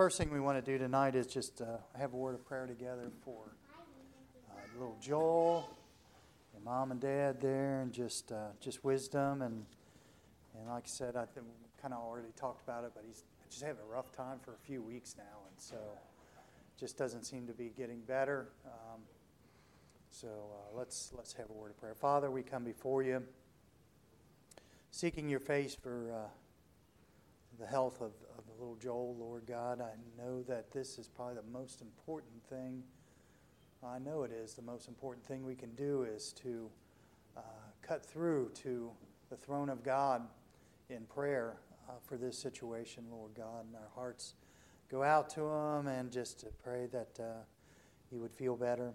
first thing we want to do tonight is just uh, have a word of prayer together for uh, little Joel and mom and dad there, and just uh, just wisdom and and like I said, I think we kind of already talked about it, but he's just having a rough time for a few weeks now, and so just doesn't seem to be getting better. Um, so uh, let's let's have a word of prayer. Father, we come before you, seeking your face for uh, the health of, of little Joel, Lord God. I know that this is probably the most important thing. I know it is the most important thing we can do is to uh, cut through to the throne of God in prayer uh, for this situation, Lord God, and our hearts go out to him and just to pray that uh, he would feel better.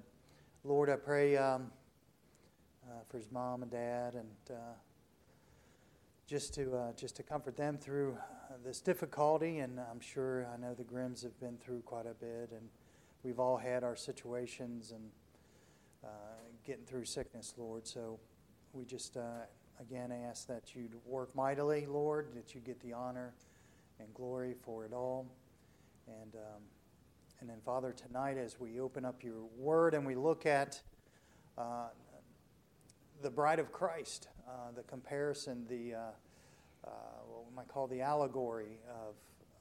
Lord, I pray um, uh, for his mom and dad and uh, just to uh, just to comfort them through this difficulty. And I'm sure I know the Grimms have been through quite a bit, and we've all had our situations and uh, getting through sickness, Lord. So we just uh, again ask that you'd work mightily, Lord, that you get the honor and glory for it all. And um, and then, Father, tonight as we open up your Word and we look at uh, the bride of Christ, uh, the comparison, the uh, uh, what we might call the allegory of,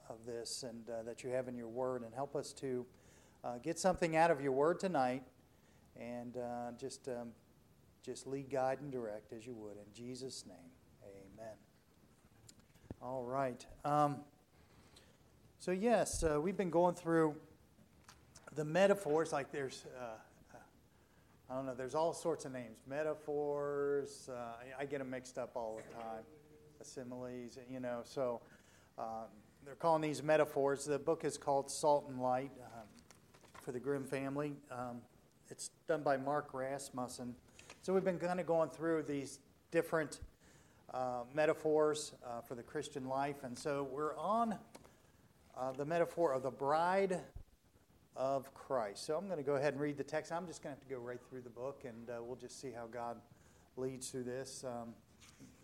of this, and uh, that you have in your word, and help us to uh, get something out of your word tonight, and just um, just lead, guide, and direct as you would in Jesus' name. Amen. All right. Um, so yes, we've been going through the metaphors. Like there's I don't know, there's all sorts of names. Metaphors, uh, I, get them mixed up all the time. Similes, you know, so um, they're calling these metaphors. The book is called Salt and Light um, for the Grimm family. Um, it's done by Mark Rasmussen. So we've been kind of going through these different uh, metaphors uh, for the Christian life. And so we're on uh, the metaphor of the bride of Christ. So I'm going to go ahead and read the text. I'm just going to have to go right through the book, and uh, we'll just see how God leads through this. Um,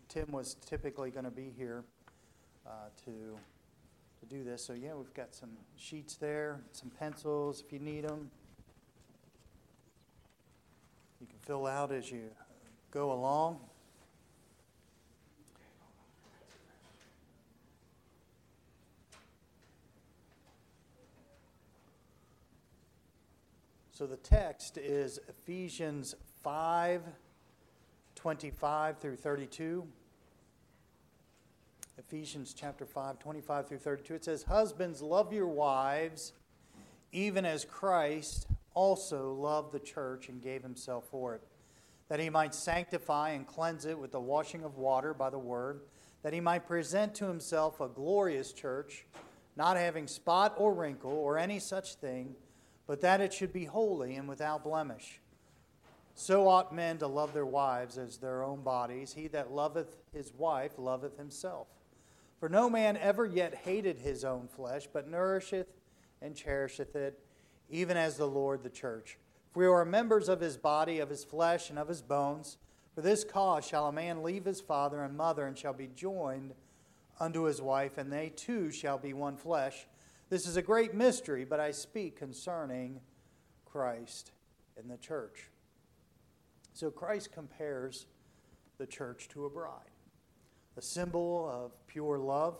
Tim was typically going to be here uh, to to do this. So yeah, we've got some sheets there, some pencils if you need them. You can fill out as you go along. So the text is Ephesians 5 25 through 32. Ephesians chapter 5, 25 through 32. It says, Husbands, love your wives, even as Christ also loved the church and gave himself for it, that he might sanctify and cleanse it with the washing of water by the word, that he might present to himself a glorious church, not having spot or wrinkle or any such thing but that it should be holy and without blemish. So ought men to love their wives as their own bodies. He that loveth his wife loveth himself. For no man ever yet hated his own flesh, but nourisheth and cherisheth it, even as the Lord the church. For we are members of his body, of his flesh, and of his bones. For this cause shall a man leave his father and mother, and shall be joined unto his wife, and they two shall be one flesh. This is a great mystery, but I speak concerning Christ and the church. So Christ compares the church to a bride, a symbol of pure love.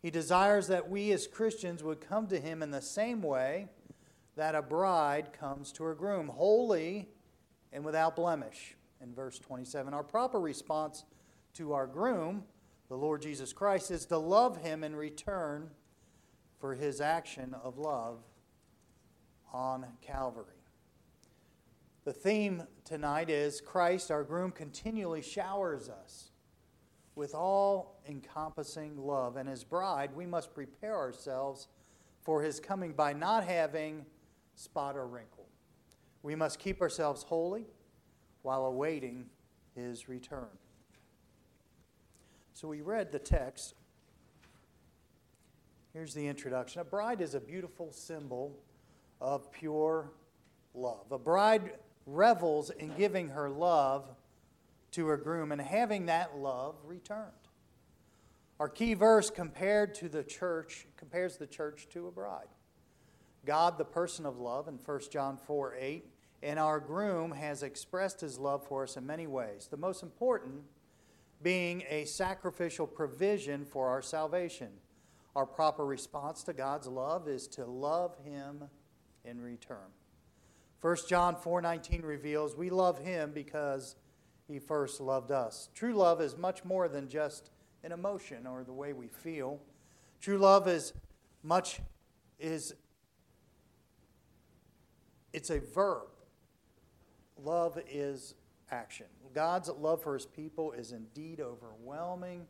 He desires that we as Christians would come to him in the same way that a bride comes to her groom, holy and without blemish. In verse 27, our proper response to our groom, the Lord Jesus Christ, is to love him in return for his action of love on Calvary. The theme tonight is Christ, our groom, continually showers us with all encompassing love. And as bride, we must prepare ourselves for his coming by not having spot or wrinkle. We must keep ourselves holy while awaiting his return. So we read the text Here's the introduction. A bride is a beautiful symbol of pure love. A bride revels in giving her love to her groom and having that love returned. Our key verse compared to the church compares the church to a bride. God, the person of love, in 1 John 4 8, and our groom has expressed his love for us in many ways. The most important being a sacrificial provision for our salvation. Our proper response to God's love is to love him in return. 1 John 4:19 reveals we love him because he first loved us. True love is much more than just an emotion or the way we feel. True love is much is it's a verb. Love is action. God's love for his people is indeed overwhelming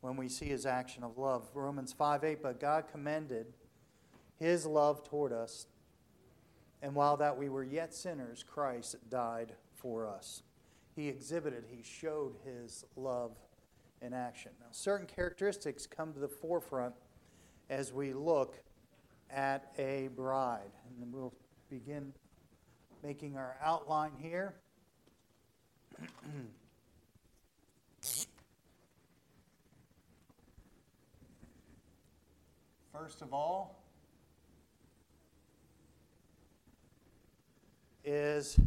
when we see his action of love. Romans 5 8, but God commended his love toward us, and while that we were yet sinners, Christ died for us. He exhibited, he showed his love in action. Now, certain characteristics come to the forefront as we look at a bride. And we'll begin making our outline here. First of all, is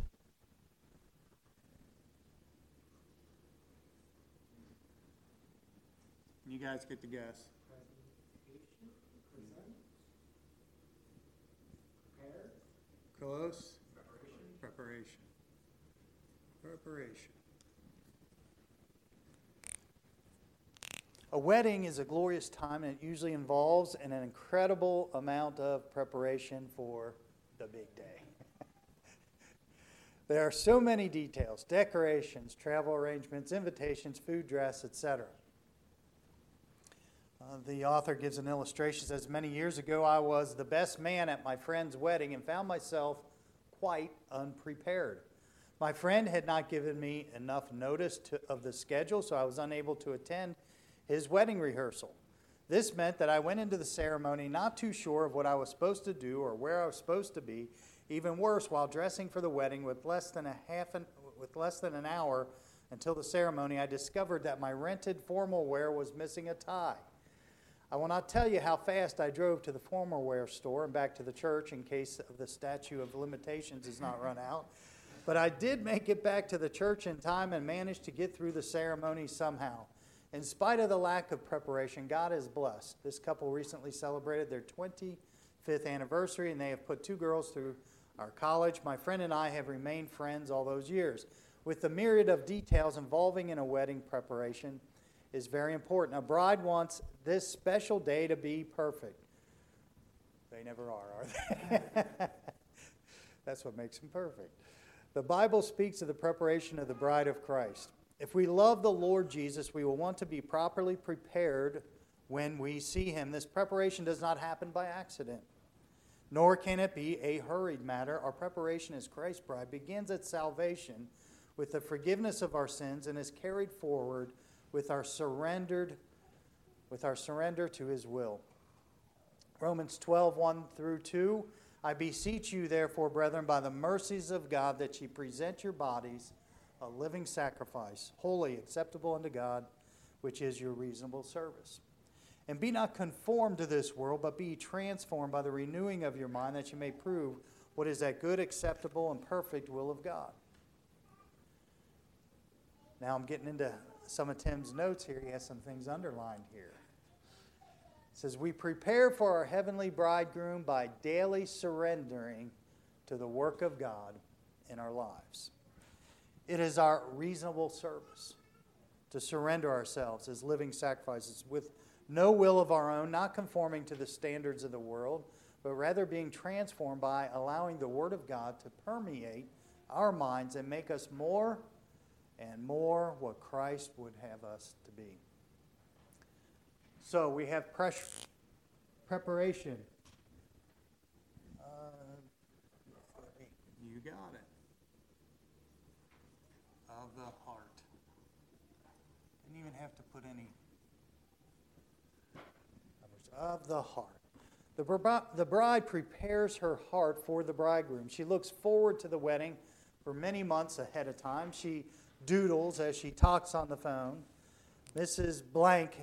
you guys get to guess. Close. Preparation. Preparation. A wedding is a glorious time, and it usually involves an incredible amount of preparation for the big day. there are so many details decorations, travel arrangements, invitations, food, dress, etc. Uh, the author gives an illustration says many years ago i was the best man at my friend's wedding and found myself quite unprepared my friend had not given me enough notice to, of the schedule so i was unable to attend his wedding rehearsal this meant that i went into the ceremony not too sure of what i was supposed to do or where i was supposed to be even worse while dressing for the wedding with less than a half an, with less than an hour until the ceremony i discovered that my rented formal wear was missing a tie I will not tell you how fast I drove to the formal wear store and back to the church in case the statute of limitations is not run out. But I did make it back to the church in time and managed to get through the ceremony somehow. In spite of the lack of preparation, God is blessed. This couple recently celebrated their 25th anniversary, and they have put two girls through our college. My friend and I have remained friends all those years. With the myriad of details involving in a wedding preparation, is very important. A bride wants this special day to be perfect. They never are, are they? That's what makes them perfect. The Bible speaks of the preparation of the bride of Christ. If we love the Lord Jesus, we will want to be properly prepared when we see him. This preparation does not happen by accident, nor can it be a hurried matter. Our preparation as Christ's bride begins at salvation with the forgiveness of our sins and is carried forward with our surrendered with our surrender to his will. Romans 12, 1 through 2. I beseech you, therefore, brethren, by the mercies of God, that ye present your bodies a living sacrifice, holy, acceptable unto God, which is your reasonable service. And be not conformed to this world, but be transformed by the renewing of your mind, that you may prove what is that good, acceptable, and perfect will of God. Now I'm getting into some of Tim's notes here, he has some things underlined here. It says, We prepare for our heavenly bridegroom by daily surrendering to the work of God in our lives. It is our reasonable service to surrender ourselves as living sacrifices with no will of our own, not conforming to the standards of the world, but rather being transformed by allowing the Word of God to permeate our minds and make us more and more what Christ would have us to be. So we have pres- preparation. Uh, you got it. Of the heart. Didn't even have to put any. Of the heart. The, the bride prepares her heart for the bridegroom. She looks forward to the wedding for many months ahead of time. She doodles as she talks on the phone. Mrs. Blank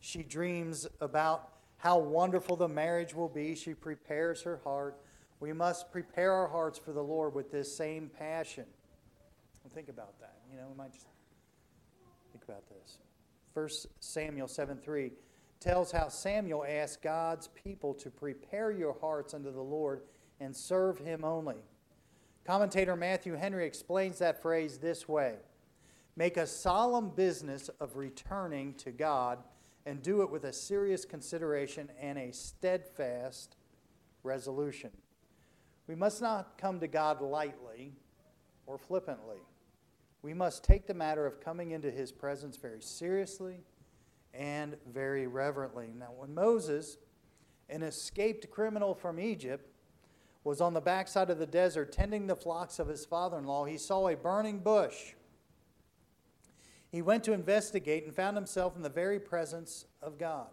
She dreams about how wonderful the marriage will be. She prepares her heart. We must prepare our hearts for the Lord with this same passion. think about that. You know, we might just think about this. 1 Samuel 7 3 tells how Samuel asked God's people to prepare your hearts unto the Lord and serve him only. Commentator Matthew Henry explains that phrase this way Make a solemn business of returning to God and do it with a serious consideration and a steadfast resolution. We must not come to God lightly or flippantly. We must take the matter of coming into his presence very seriously and very reverently. Now, when Moses, an escaped criminal from Egypt, was on the backside of the desert tending the flocks of his father in law, he saw a burning bush. He went to investigate and found himself in the very presence of God.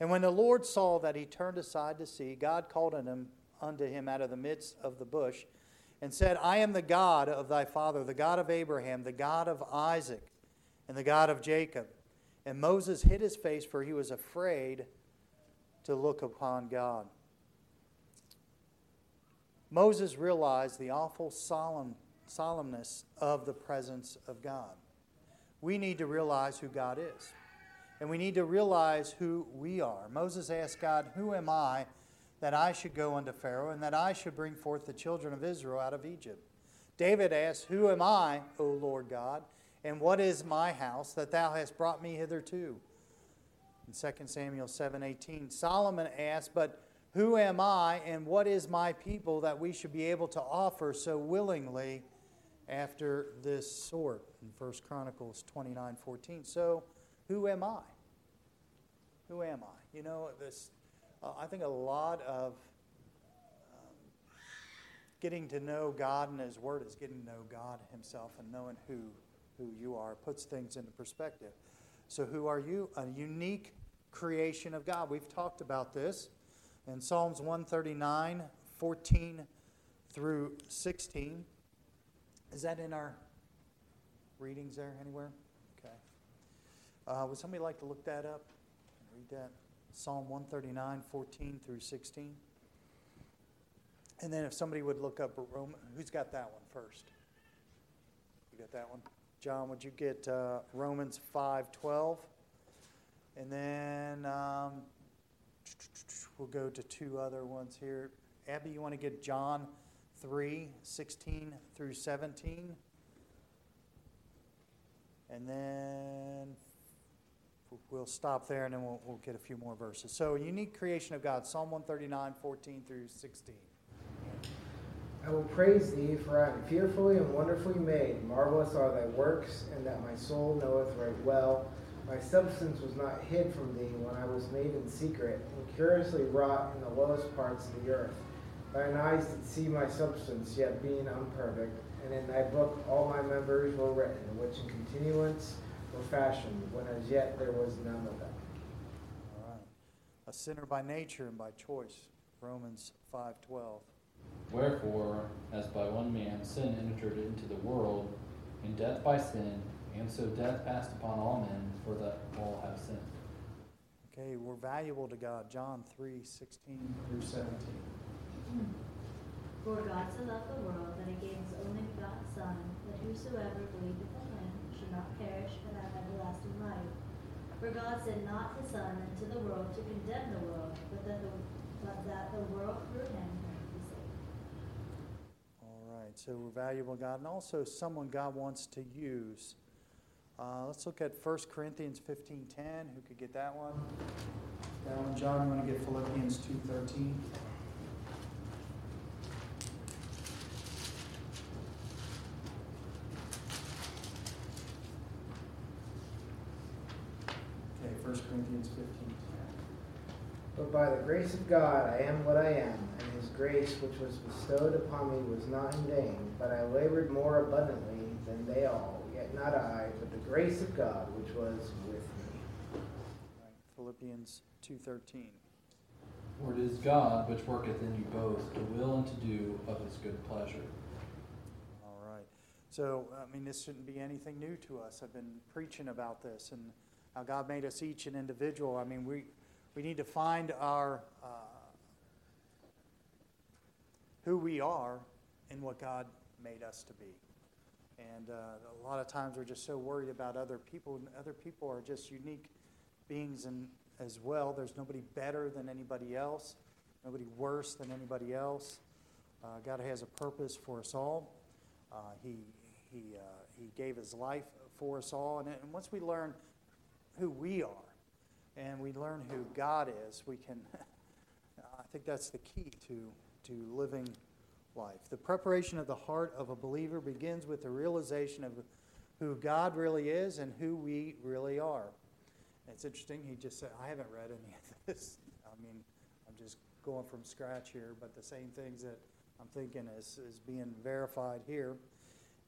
And when the Lord saw that he turned aside to see, God called him, unto him out of the midst of the bush and said, I am the God of thy father, the God of Abraham, the God of Isaac, and the God of Jacob. And Moses hid his face, for he was afraid to look upon God. Moses realized the awful solemn, solemnness of the presence of God. We need to realize who God is. And we need to realize who we are. Moses asked God, Who am I that I should go unto Pharaoh and that I should bring forth the children of Israel out of Egypt? David asked, Who am I, O Lord God? And what is my house that thou hast brought me hitherto? In 2 Samuel 7:18, Solomon asked, But who am I and what is my people that we should be able to offer so willingly after this sort? In 1 Chronicles 29:14. So, who am I? Who am I? You know, this uh, I think a lot of um, getting to know God and His Word is getting to know God Himself and knowing who who you are. Puts things into perspective. So, who are you? A unique creation of God. We've talked about this in Psalms 139, 14 through 16. Is that in our readings there anywhere? Okay. Uh, would somebody like to look that up and read that? Psalm 139, 14 through 16. And then if somebody would look up Roman, who's got that one first? You got that one? John, would you get uh, Romans 5:12? And then um, we'll go to two other ones here. Abby, you want to get John 3, 16 through 17? And then we'll stop there and then we'll, we'll get a few more verses. So, unique creation of God, Psalm 139, 14 through 16. I will praise thee, for I am fearfully and wonderfully made. Marvelous are thy works, and that my soul knoweth right well. My substance was not hid from thee when I was made in secret, and curiously wrought in the lowest parts of the earth. Thine eyes did see my substance, yet being unperfect, and in thy book all my members were written, which in continuance were fashioned, when as yet there was none of them. All right. A sinner by nature and by choice. Romans 5:12. Wherefore, as by one man sin entered into the world, and death by sin, and so death passed upon all men, for that all have sinned. Okay, we're valuable to God. John 3 16 through 17. For God so loved the world that he gave his only begotten Son, that whosoever believeth in him should not perish but have everlasting life. For God sent not his Son into the world to condemn the world, but that the, but that the world through him right, so we're valuable God, and also someone God wants to use. Uh, let's look at 1 Corinthians 15.10. Who could get that one? That one, John. You want to get Philippians 2.13? Okay, 1 Corinthians 15.10. But by the grace of God I am what I am and his grace which was bestowed upon me was not in vain, but I labored more abundantly than they all. Yet not I, but the grace of God which was with me. Right. Philippians 2.13. For it is God which worketh in you both to will and to do of his good pleasure. All right. So, I mean, this shouldn't be anything new to us. I've been preaching about this, and how God made us each an individual. I mean, we, we need to find our uh, who we are and what God made us to be. And uh, a lot of times we're just so worried about other people, and other people are just unique beings and as well. There's nobody better than anybody else, nobody worse than anybody else. Uh, God has a purpose for us all. Uh, he he, uh, he gave his life for us all. And, and once we learn who we are and we learn who God is, we can, I think that's the key to, to living life. The preparation of the heart of a believer begins with the realization of who God really is and who we really are. it's interesting, he just said, I haven't read any of this. I mean, I'm just going from scratch here, but the same things that I'm thinking is, is being verified here.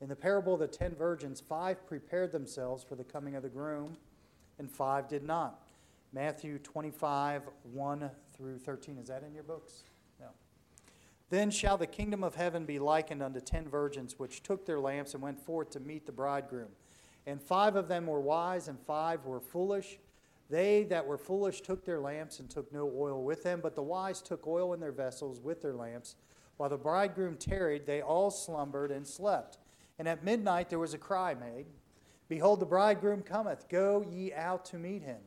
In the parable of the ten virgins, five prepared themselves for the coming of the groom, and five did not. Matthew 25, 1 through 13. Is that in your books? No. Then shall the kingdom of heaven be likened unto ten virgins, which took their lamps and went forth to meet the bridegroom. And five of them were wise, and five were foolish. They that were foolish took their lamps and took no oil with them, but the wise took oil in their vessels with their lamps. While the bridegroom tarried, they all slumbered and slept. And at midnight there was a cry made Behold, the bridegroom cometh, go ye out to meet him.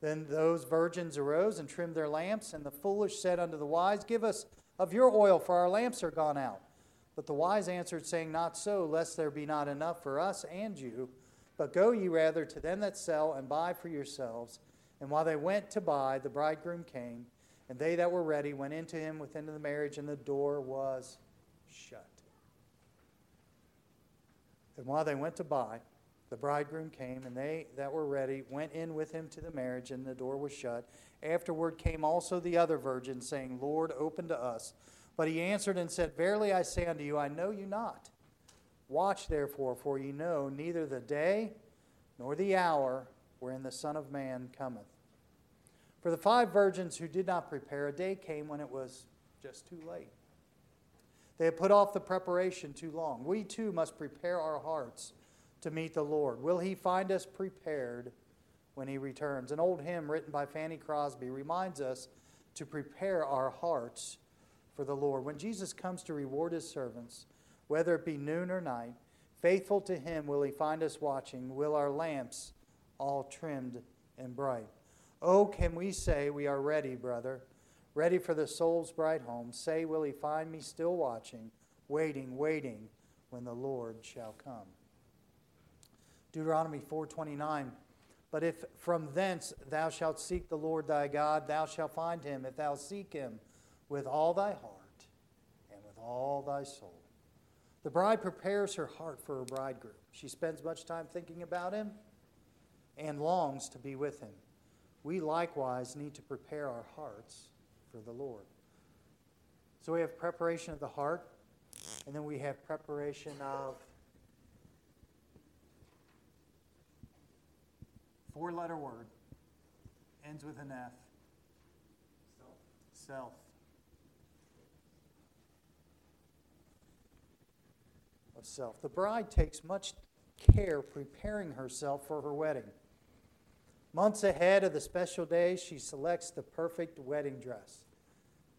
Then those virgins arose and trimmed their lamps, and the foolish said unto the wise, Give us of your oil, for our lamps are gone out. But the wise answered, saying, Not so, lest there be not enough for us and you. But go ye rather to them that sell and buy for yourselves. And while they went to buy, the bridegroom came, and they that were ready went into him within the marriage, and the door was shut. And while they went to buy, the bridegroom came, and they that were ready went in with him to the marriage, and the door was shut. Afterward came also the other virgins, saying, Lord, open to us. But he answered and said, Verily I say unto you, I know you not. Watch therefore, for ye know neither the day nor the hour wherein the Son of Man cometh. For the five virgins who did not prepare, a day came when it was just too late. They had put off the preparation too long. We too must prepare our hearts to meet the Lord. Will He find us prepared when He returns? An old hymn written by Fanny Crosby reminds us to prepare our hearts for the Lord. When Jesus comes to reward His servants, whether it be noon or night, faithful to Him will He find us watching, will our lamps all trimmed and bright. Oh, can we say we are ready, brother? ready for the soul's bright home. Say, will he find me still watching, waiting, waiting when the Lord shall come? Deuteronomy 4:29 But if from thence thou shalt seek the Lord thy God, thou shalt find him if thou seek him with all thy heart and with all thy soul. The bride prepares her heart for her bridegroom. She spends much time thinking about him and longs to be with him. We likewise need to prepare our hearts for the Lord. So we have preparation of the heart, and then we have preparation of four letter word, ends with an F. Self. Self. Of self. The bride takes much care preparing herself for her wedding. Months ahead of the special day, she selects the perfect wedding dress,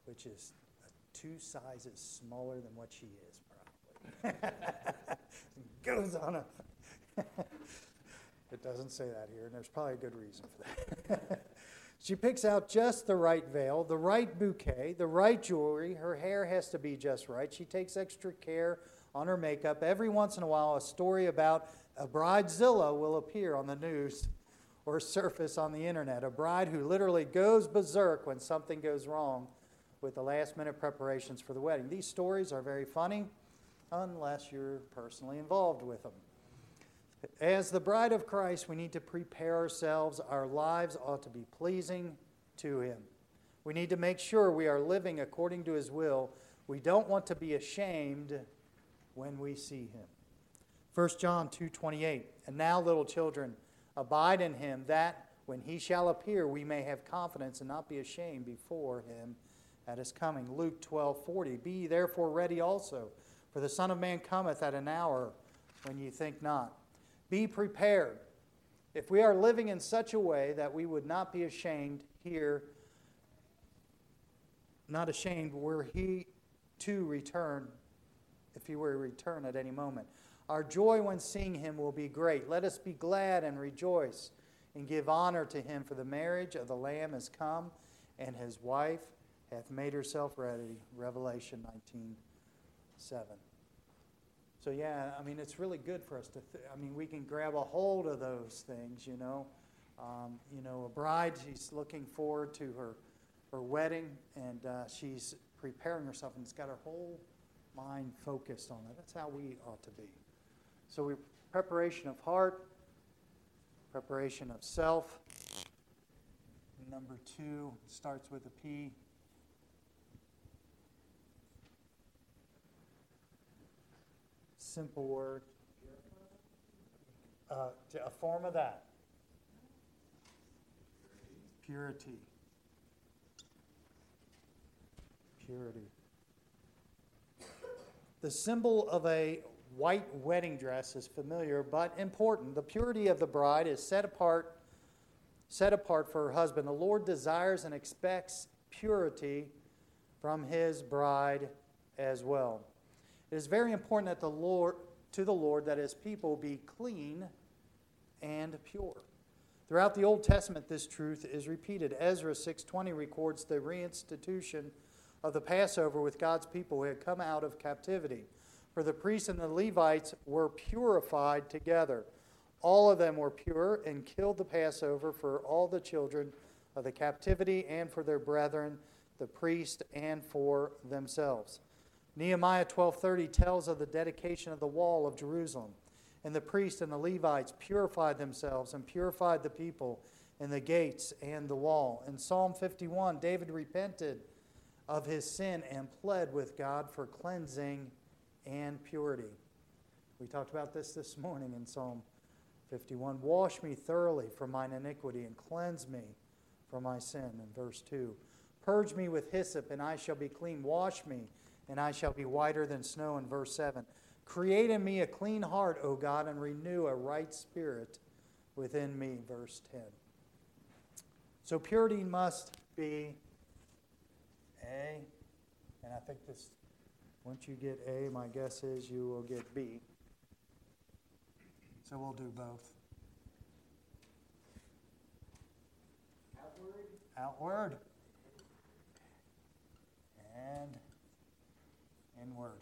which is two sizes smaller than what she is, probably. Goes on a. it doesn't say that here, and there's probably a good reason for that. she picks out just the right veil, the right bouquet, the right jewelry. Her hair has to be just right. She takes extra care on her makeup. Every once in a while, a story about a bridezilla will appear on the news or surface on the internet. A bride who literally goes berserk when something goes wrong with the last minute preparations for the wedding. These stories are very funny unless you're personally involved with them. As the bride of Christ, we need to prepare ourselves. Our lives ought to be pleasing to Him. We need to make sure we are living according to His will. We don't want to be ashamed when we see Him. 1 John 2:28 And now little children Abide in him, that when he shall appear, we may have confidence and not be ashamed before him at his coming. Luke 12 40. Be therefore ready also, for the Son of Man cometh at an hour when ye think not. Be prepared. if we are living in such a way that we would not be ashamed here, not ashamed, were he to return, if he were to return at any moment. Our joy when seeing him will be great. Let us be glad and rejoice and give honor to him, for the marriage of the Lamb is come, and his wife hath made herself ready. Revelation 19 7. So, yeah, I mean, it's really good for us to, th- I mean, we can grab a hold of those things, you know. Um, you know, a bride, she's looking forward to her, her wedding, and uh, she's preparing herself, and it's got her whole mind focused on it. That's how we ought to be. So, we preparation of heart, preparation of self. Number two starts with a P. Simple word. Uh, a form of that. Purity. Purity. The symbol of a white wedding dress is familiar but important. The purity of the bride is set apart set apart for her husband. The Lord desires and expects purity from his bride as well. It is very important that the Lord to the Lord that his people be clean and pure. Throughout the Old Testament this truth is repeated. Ezra 6:20 records the reinstitution of the Passover with God's people who had come out of captivity. For the priests and the Levites were purified together. All of them were pure and killed the Passover for all the children of the captivity and for their brethren, the priest, and for themselves. Nehemiah 12:30 tells of the dedication of the wall of Jerusalem. And the priests and the Levites purified themselves and purified the people and the gates and the wall. In Psalm 51, David repented of his sin and pled with God for cleansing and purity. We talked about this this morning in Psalm 51. Wash me thoroughly from mine iniquity and cleanse me from my sin. In verse 2. Purge me with hyssop and I shall be clean. Wash me and I shall be whiter than snow. In verse 7. Create in me a clean heart, O God, and renew a right spirit within me. Verse 10. So purity must be A, and I think this once you get A, my guess is you will get B. So we'll do both. Outward. Outward. And inward.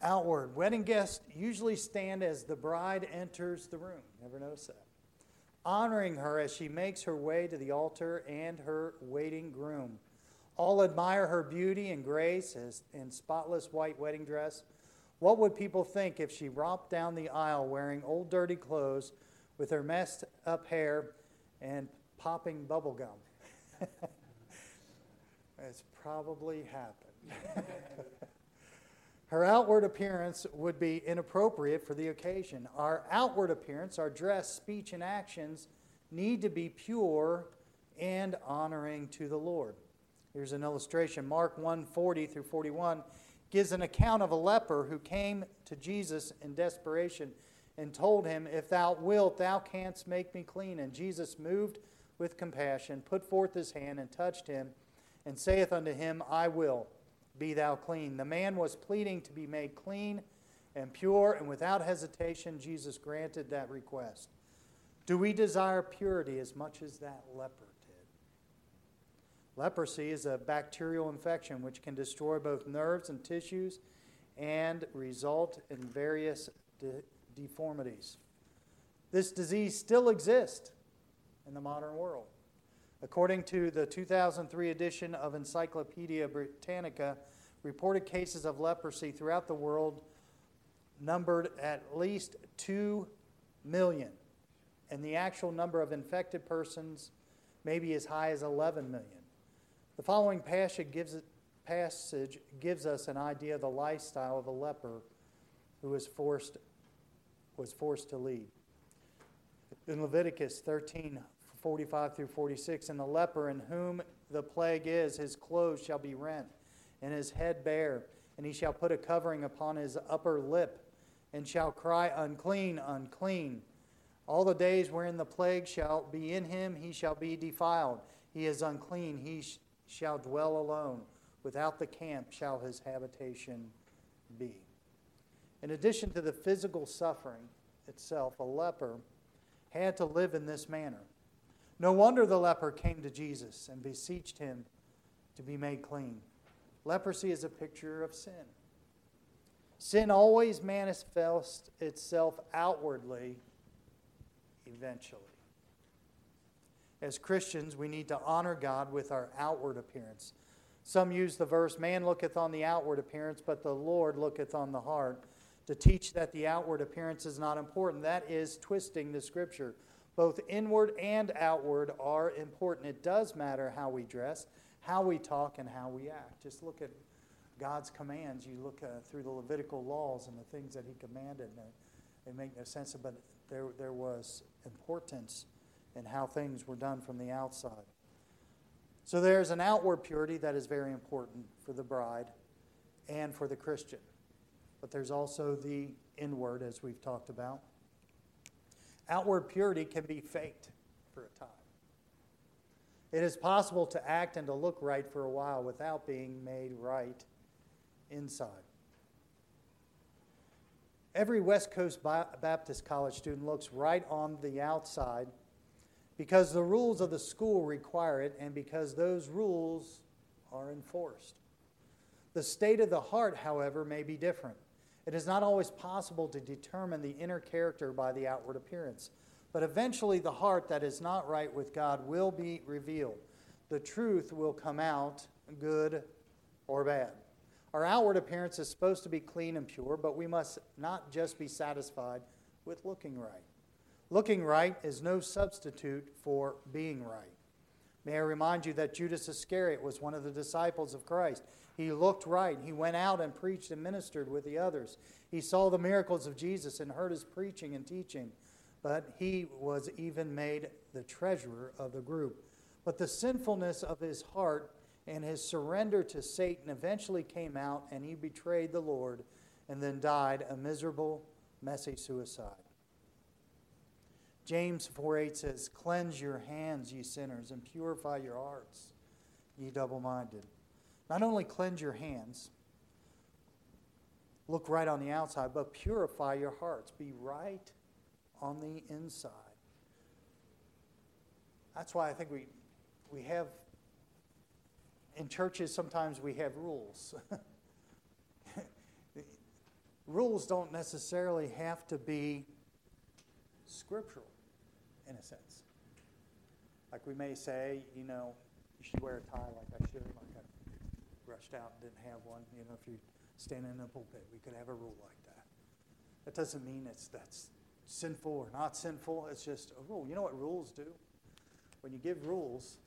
Outward. Wedding guests usually stand as the bride enters the room. Never notice that honoring her as she makes her way to the altar and her waiting groom. All admire her beauty and grace in spotless white wedding dress. What would people think if she romped down the aisle wearing old dirty clothes with her messed up hair and popping bubble gum? it's probably happened. Her outward appearance would be inappropriate for the occasion. Our outward appearance, our dress, speech, and actions need to be pure and honoring to the Lord. Here's an illustration. Mark 1 40 through 41 gives an account of a leper who came to Jesus in desperation and told him, If thou wilt, thou canst make me clean. And Jesus, moved with compassion, put forth his hand and touched him, and saith unto him, I will be thou clean. The man was pleading to be made clean and pure, and without hesitation, Jesus granted that request. Do we desire purity as much as that leper did? Leprosy is a bacterial infection which can destroy both nerves and tissues and result in various de- deformities. This disease still exists in the modern world. According to the 2003 edition of Encyclopedia Britannica, reported cases of leprosy throughout the world numbered at least 2 million, and the actual number of infected persons may be as high as 11 million. The following passage gives, passage gives us an idea of the lifestyle of a leper who was forced, was forced to leave. In Leviticus 13 45 through 46. And the leper in whom the plague is, his clothes shall be rent, and his head bare, and he shall put a covering upon his upper lip, and shall cry, Unclean, unclean. All the days wherein the plague shall be in him, he shall be defiled. He is unclean, he sh- shall dwell alone. Without the camp shall his habitation be. In addition to the physical suffering itself, a leper had to live in this manner. No wonder the leper came to Jesus and beseeched him to be made clean. Leprosy is a picture of sin. Sin always manifests itself outwardly eventually. As Christians, we need to honor God with our outward appearance. Some use the verse, Man looketh on the outward appearance, but the Lord looketh on the heart, to teach that the outward appearance is not important. That is twisting the scripture. Both inward and outward are important. It does matter how we dress, how we talk, and how we act. Just look at God's commands. You look uh, through the Levitical laws and the things that He commanded, and they, they make no sense, but there, there was importance in how things were done from the outside. So there's an outward purity that is very important for the bride and for the Christian. But there's also the inward, as we've talked about. Outward purity can be faked for a time. It is possible to act and to look right for a while without being made right inside. Every West Coast Baptist College student looks right on the outside because the rules of the school require it and because those rules are enforced. The state of the heart, however, may be different. It is not always possible to determine the inner character by the outward appearance, but eventually the heart that is not right with God will be revealed. The truth will come out, good or bad. Our outward appearance is supposed to be clean and pure, but we must not just be satisfied with looking right. Looking right is no substitute for being right. May I remind you that Judas Iscariot was one of the disciples of Christ. He looked right. He went out and preached and ministered with the others. He saw the miracles of Jesus and heard his preaching and teaching, but he was even made the treasurer of the group. But the sinfulness of his heart and his surrender to Satan eventually came out, and he betrayed the Lord and then died a miserable, messy suicide. James 4 8 says, Cleanse your hands, ye sinners, and purify your hearts, ye double minded. Not only cleanse your hands, look right on the outside, but purify your hearts. Be right on the inside. That's why I think we, we have, in churches, sometimes we have rules. rules don't necessarily have to be scriptural in a sense. Like we may say, you know, you should wear a tie like I should, like I rushed out and didn't have one. You know, if you stand in the pulpit, we could have a rule like that. That doesn't mean it's that's sinful or not sinful. It's just a rule. You know what rules do? When you give rules,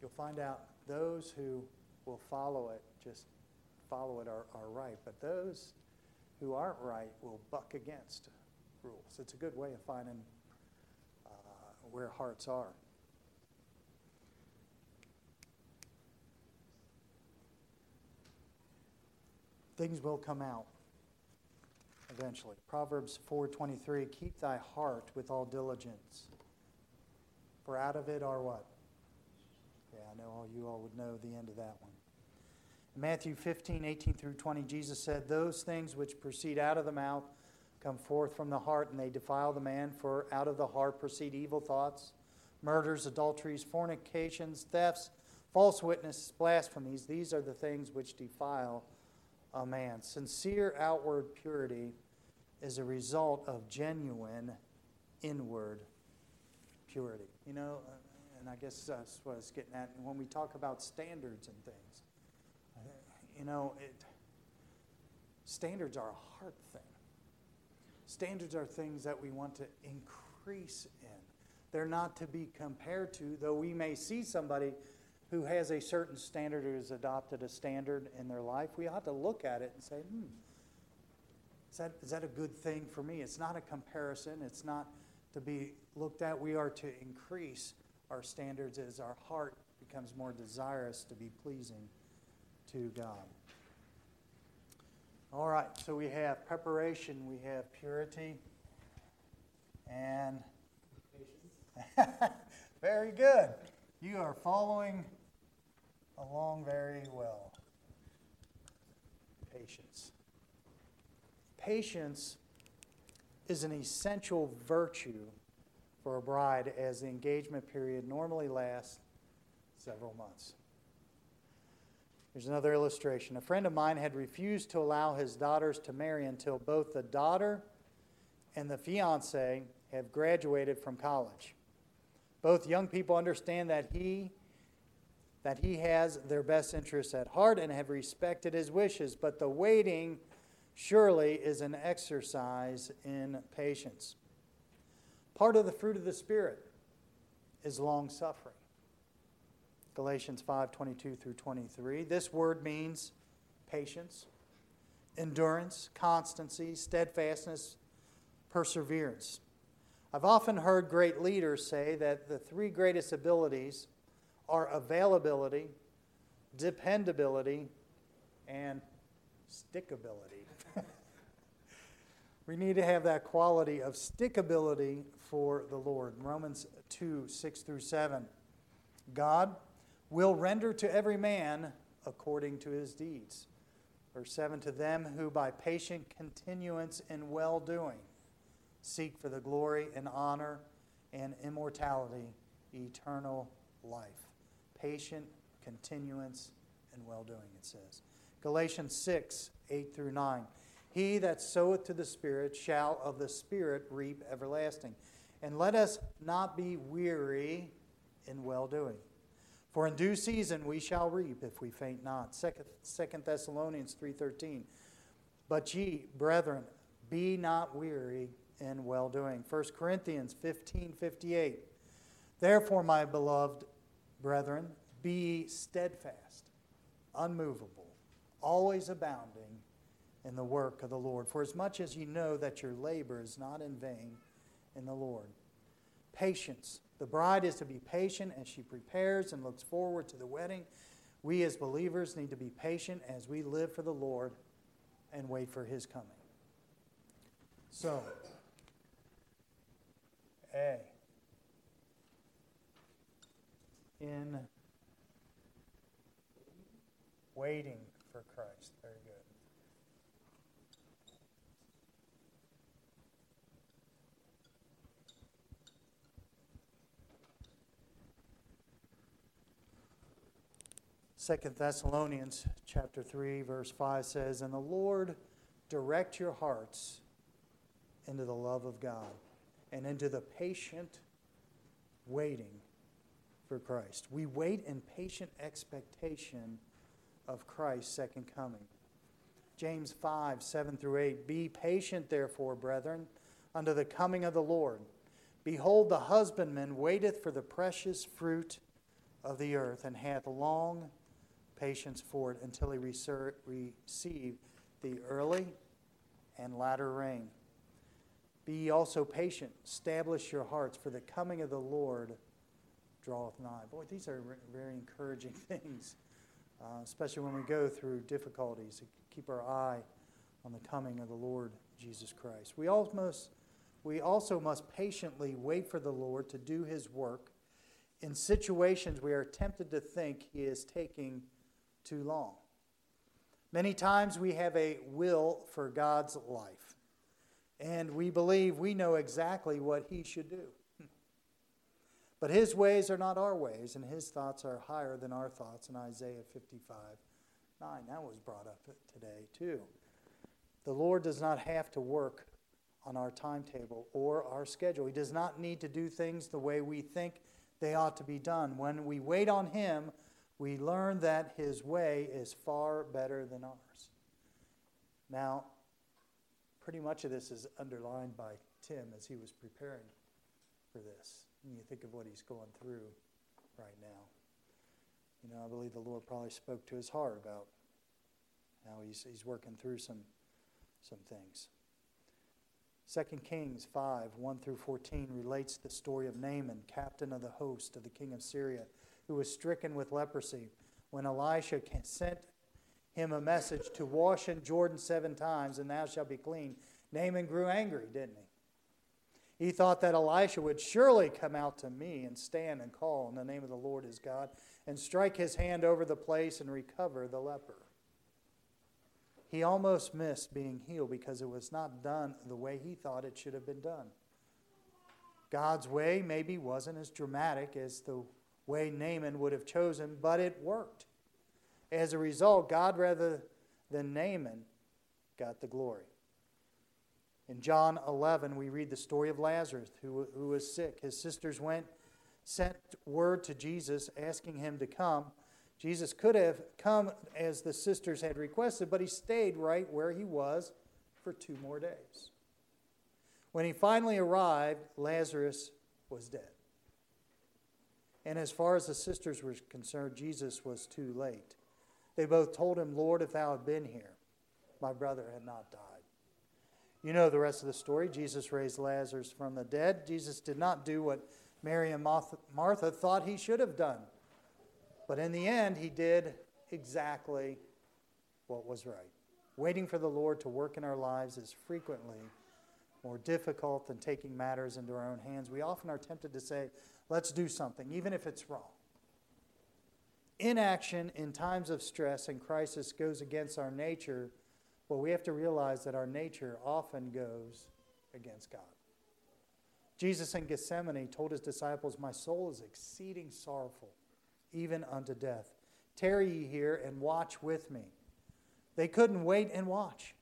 you'll find out those who will follow it, just follow it, are, are right. But those who aren't right will buck against rules. It's a good way of finding where hearts are. Things will come out eventually. Proverbs 4:23 Keep thy heart with all diligence. For out of it are what? Yeah, I know all you all would know the end of that one. In Matthew 15, 18 through 20, Jesus said, Those things which proceed out of the mouth come forth from the heart, and they defile the man, for out of the heart proceed evil thoughts, murders, adulteries, fornications, thefts, false witness, blasphemies. These are the things which defile a man. Sincere outward purity is a result of genuine inward purity. You know, uh, and I guess that's what I was getting at. when we talk about standards and things, uh, you know, it, standards are a heart thing. Standards are things that we want to increase in. They're not to be compared to, though we may see somebody who has a certain standard or has adopted a standard in their life, we ought to look at it and say, hmm, is that, is that a good thing for me? It's not a comparison. It's not to be looked at. We are to increase our standards as our heart becomes more desirous to be pleasing to God. All right, so we have preparation, we have purity, and patience. very good. You are following along very well. Patience. Patience is an essential virtue for a bride as the engagement period normally lasts several months. Here's another illustration. A friend of mine had refused to allow his daughters to marry until both the daughter and the fiance have graduated from college. Both young people understand that he that he has their best interests at heart and have respected his wishes, but the waiting surely is an exercise in patience. Part of the fruit of the spirit is long suffering. Galatians 5:22 through 23. This word means patience, endurance, constancy, steadfastness, perseverance. I've often heard great leaders say that the three greatest abilities are availability, dependability, and stickability. we need to have that quality of stickability for the Lord. Romans 2 6 through 7. God will render to every man according to his deeds. Verse 7 To them who by patient continuance in well doing seek for the glory and honor and immortality, eternal life. Patient continuance and well doing, it says. Galatians 6 8 through 9. He that soweth to the Spirit shall of the Spirit reap everlasting. And let us not be weary in well doing. For in due season we shall reap if we faint not. Second Thessalonians 3:13. But ye, brethren, be not weary in well doing. 1 Corinthians 15:58. Therefore, my beloved brethren, be steadfast, unmovable, always abounding in the work of the Lord. For as much as ye know that your labor is not in vain in the Lord. Patience the bride is to be patient as she prepares and looks forward to the wedding. We as believers need to be patient as we live for the Lord and wait for his coming. So, A. In waiting for Christ. Very good. Second Thessalonians chapter 3 verse 5 says, "And the Lord direct your hearts into the love of God and into the patient waiting for Christ." We wait in patient expectation of Christ's second coming. James 5, 7 through 8. Be patient, therefore, brethren, unto the coming of the Lord. Behold, the husbandman waiteth for the precious fruit of the earth, and hath long patience for it until he receive the early and latter rain. Be also patient, establish your hearts, for the coming of the Lord draweth nigh. Boy, these are very encouraging things, uh, especially when we go through difficulties. To keep our eye on the coming of the Lord Jesus Christ. We almost we also must patiently wait for the Lord to do his work in situations we are tempted to think he is taking too long. Many times we have a will for God's life, and we believe we know exactly what He should do. But His ways are not our ways, and His thoughts are higher than our thoughts in Isaiah 55 9. That was brought up today, too. The Lord does not have to work on our timetable or our schedule. He does not need to do things the way we think they ought to be done. When we wait on Him, we learn that his way is far better than ours. Now, pretty much of this is underlined by Tim as he was preparing for this. And you think of what he's going through right now. You know, I believe the Lord probably spoke to his heart about how he's, he's working through some, some things. 2 Kings 5 1 through 14 relates the story of Naaman, captain of the host of the king of Syria who was stricken with leprosy. When Elisha sent him a message to wash in Jordan seven times, and thou shalt be clean. Naaman grew angry, didn't he? He thought that Elisha would surely come out to me and stand and call in the name of the Lord his God and strike his hand over the place and recover the leper. He almost missed being healed because it was not done the way he thought it should have been done. God's way maybe wasn't as dramatic as the way Naaman would have chosen, but it worked. As a result, God, rather than Naaman, got the glory. In John 11, we read the story of Lazarus, who, who was sick. His sisters went, sent word to Jesus asking him to come. Jesus could have come as the sisters had requested, but he stayed right where he was for two more days. When he finally arrived, Lazarus was dead. And as far as the sisters were concerned, Jesus was too late. They both told him, Lord, if thou had been here, my brother had not died. You know the rest of the story. Jesus raised Lazarus from the dead. Jesus did not do what Mary and Martha thought he should have done. But in the end, he did exactly what was right. Waiting for the Lord to work in our lives is frequently more difficult than taking matters into our own hands. We often are tempted to say, let's do something, even if it's wrong. Inaction in times of stress and crisis goes against our nature, but we have to realize that our nature often goes against God. Jesus in Gethsemane told his disciples, My soul is exceeding sorrowful, even unto death. Tarry ye here and watch with me. They couldn't wait and watch.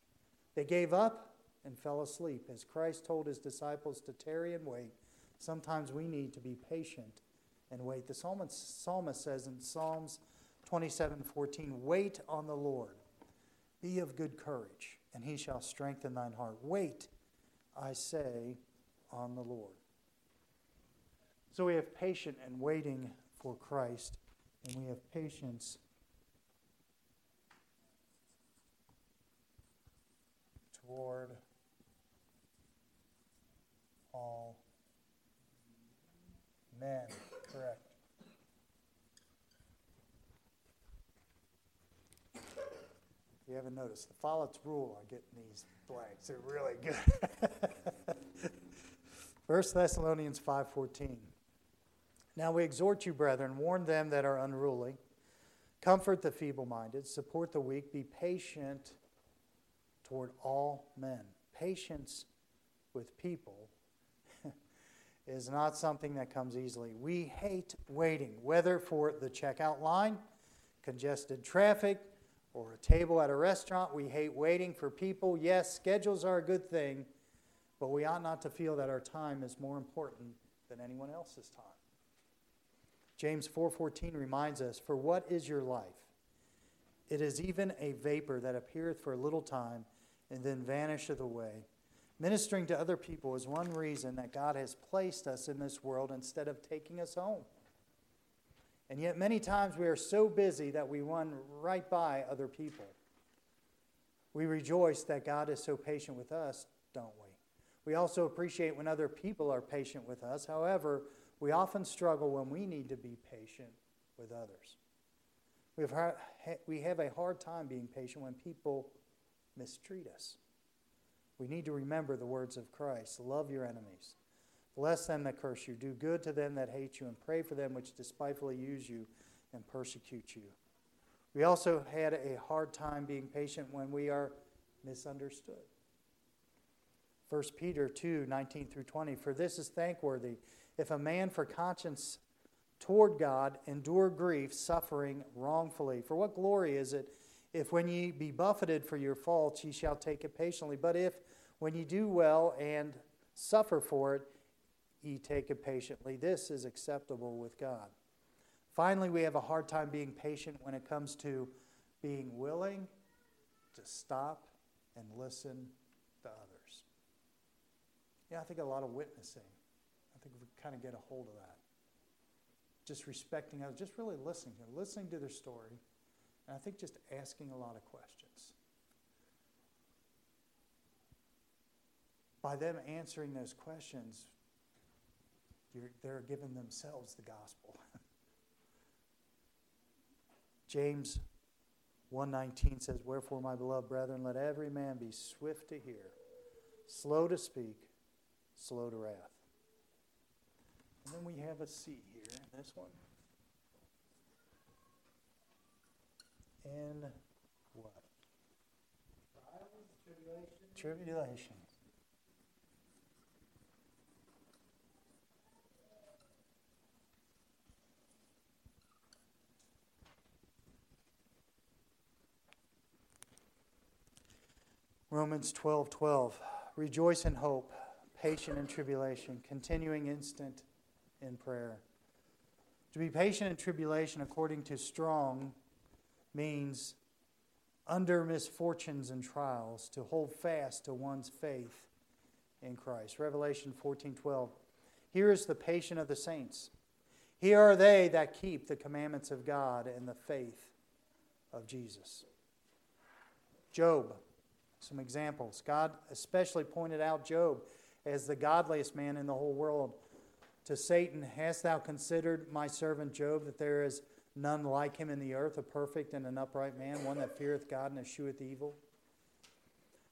They gave up and fell asleep. As Christ told his disciples to tarry and wait, sometimes we need to be patient and wait. The psalmist, psalmist says in Psalms 27 14, Wait on the Lord, be of good courage, and he shall strengthen thine heart. Wait, I say, on the Lord. So we have patience and waiting for Christ, and we have patience toward all men. Correct. If you haven't noticed, the Follett's rule on getting these blanks, they're really good. 1 Thessalonians 5.14 Now we exhort you, brethren, warn them that are unruly, comfort the feeble-minded, support the weak, be patient toward all men. Patience with people is not something that comes easily. We hate waiting, whether for the checkout line, congested traffic, or a table at a restaurant. We hate waiting for people. Yes, schedules are a good thing, but we ought not to feel that our time is more important than anyone else's time. James 4:14 reminds us, "For what is your life? It is even a vapor that appeareth for a little time and then vanisheth away." Ministering to other people is one reason that God has placed us in this world instead of taking us home. And yet, many times we are so busy that we run right by other people. We rejoice that God is so patient with us, don't we? We also appreciate when other people are patient with us. However, we often struggle when we need to be patient with others. We have, we have a hard time being patient when people mistreat us. We need to remember the words of Christ love your enemies, bless them that curse you, do good to them that hate you, and pray for them which despitefully use you and persecute you. We also had a hard time being patient when we are misunderstood. 1 Peter 2 19 through 20. For this is thankworthy if a man for conscience toward God endure grief, suffering wrongfully. For what glory is it if when ye be buffeted for your faults, ye shall take it patiently. But if when ye do well and suffer for it, ye take it patiently, this is acceptable with God. Finally, we have a hard time being patient when it comes to being willing to stop and listen to others. Yeah, I think a lot of witnessing. I think we kind of get a hold of that. Just respecting others, just really listening to them, listening to their story and I think just asking a lot of questions. By them answering those questions, they're giving themselves the gospel. James 119 says, Wherefore, my beloved brethren, let every man be swift to hear, slow to speak, slow to wrath. And then we have a C here, this one. And what? tribulation. Tribulation. Romans 12 12. Rejoice in hope, patient in tribulation, continuing instant in prayer. To be patient in tribulation, according to Strong, means under misfortunes and trials to hold fast to one's faith in Christ. Revelation 14 12. Here is the patient of the saints. Here are they that keep the commandments of God and the faith of Jesus. Job some examples. God especially pointed out Job as the godliest man in the whole world. To Satan, hast thou considered my servant Job, that there is none like him in the earth, a perfect and an upright man, one that feareth God and escheweth evil?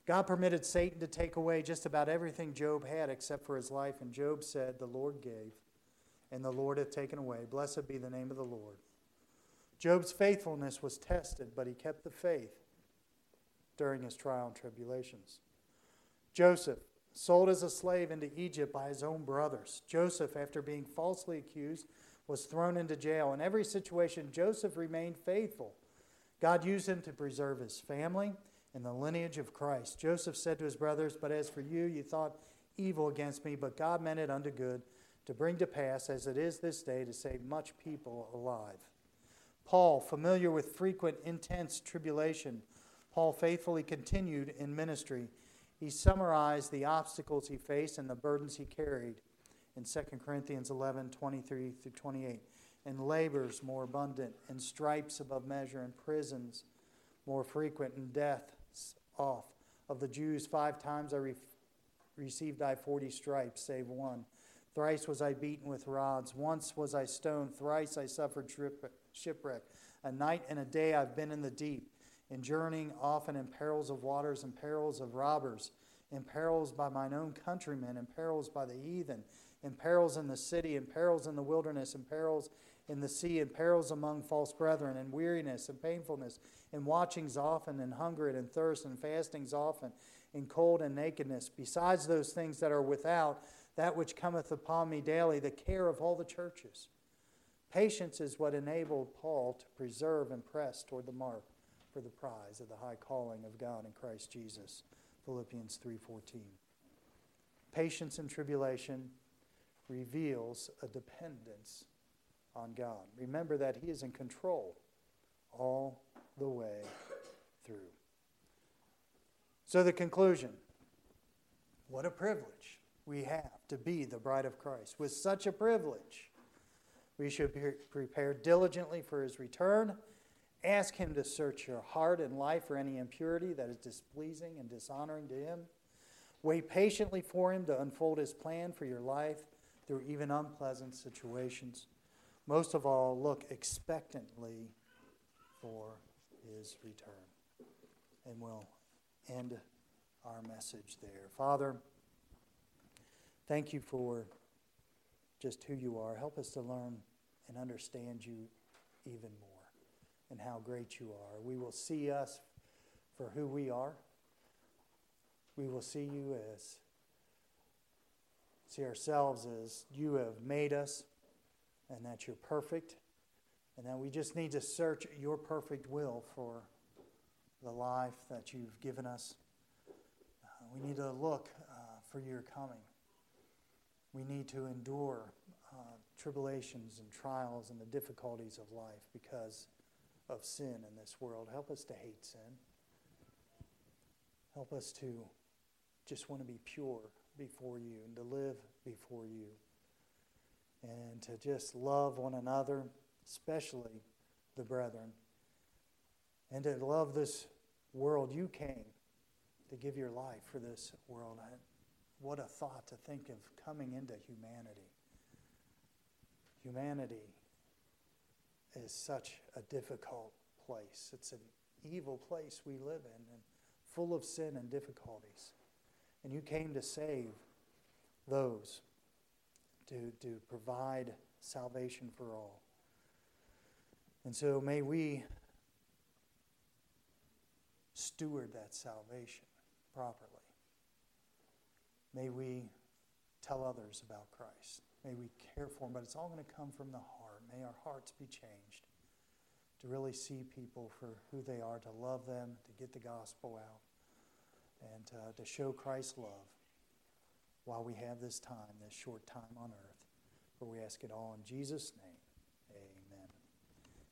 God permitted Satan to take away just about everything Job had except for his life, and Job said, The Lord gave, and the Lord hath taken away. Blessed be the name of the Lord. Job's faithfulness was tested, but he kept the faith during his trial and tribulations. Joseph, sold as a slave into Egypt by his own brothers. Joseph, after being falsely accused, was thrown into jail. In every situation, Joseph remained faithful. God used him to preserve his family and the lineage of Christ. Joseph said to his brothers, But as for you, you thought evil against me, but God meant it unto good to bring to pass, as it is this day, to save much people alive. Paul, familiar with frequent intense tribulation, Paul faithfully continued in ministry. He summarized the obstacles he faced and the burdens he carried in 2 Corinthians 11 23 through 28. And labors more abundant, and stripes above measure, and prisons more frequent, and deaths off. Of the Jews, five times I re- received I forty stripes, save one. Thrice was I beaten with rods. Once was I stoned. Thrice I suffered shipwreck. A night and a day I've been in the deep in journeying often in perils of waters and perils of robbers, in perils by mine own countrymen, in perils by the heathen, in perils in the city, and perils in the wilderness, and perils in the sea, and perils among false brethren, and weariness and painfulness, and watchings often, and hunger and thirst, and fastings often, and cold and nakedness. Besides those things that are without, that which cometh upon me daily, the care of all the churches. Patience is what enabled Paul to preserve and press toward the mark for the prize of the high calling of God in Christ Jesus. Philippians 3:14. Patience in tribulation reveals a dependence on God. Remember that he is in control all the way through. So the conclusion, what a privilege we have to be the bride of Christ. With such a privilege, we should prepare diligently for his return Ask Him to search your heart and life for any impurity that is displeasing and dishonoring to Him. Wait patiently for Him to unfold His plan for your life through even unpleasant situations. Most of all, look expectantly for His return. And we'll end our message there. Father, thank you for just who you are. Help us to learn and understand you even more and how great you are. We will see us for who we are. We will see you as, see ourselves as you have made us and that you're perfect and that we just need to search your perfect will for the life that you've given us. Uh, we need to look uh, for your coming. We need to endure uh, tribulations and trials and the difficulties of life because of sin in this world. Help us to hate sin. Help us to just want to be pure before you and to live before you and to just love one another, especially the brethren, and to love this world. You came to give your life for this world. What a thought to think of coming into humanity. Humanity is such a difficult place. It's an evil place we live in and full of sin and difficulties. And you came to save those, to, to provide salvation for all. And so may we steward that salvation properly. May we tell others about Christ. May we care for them, but it's all going to come from the heart. May our hearts be changed to really see people for who they are, to love them, to get the gospel out, and uh, to show Christ's love while we have this time, this short time on earth. For we ask it all in Jesus' name.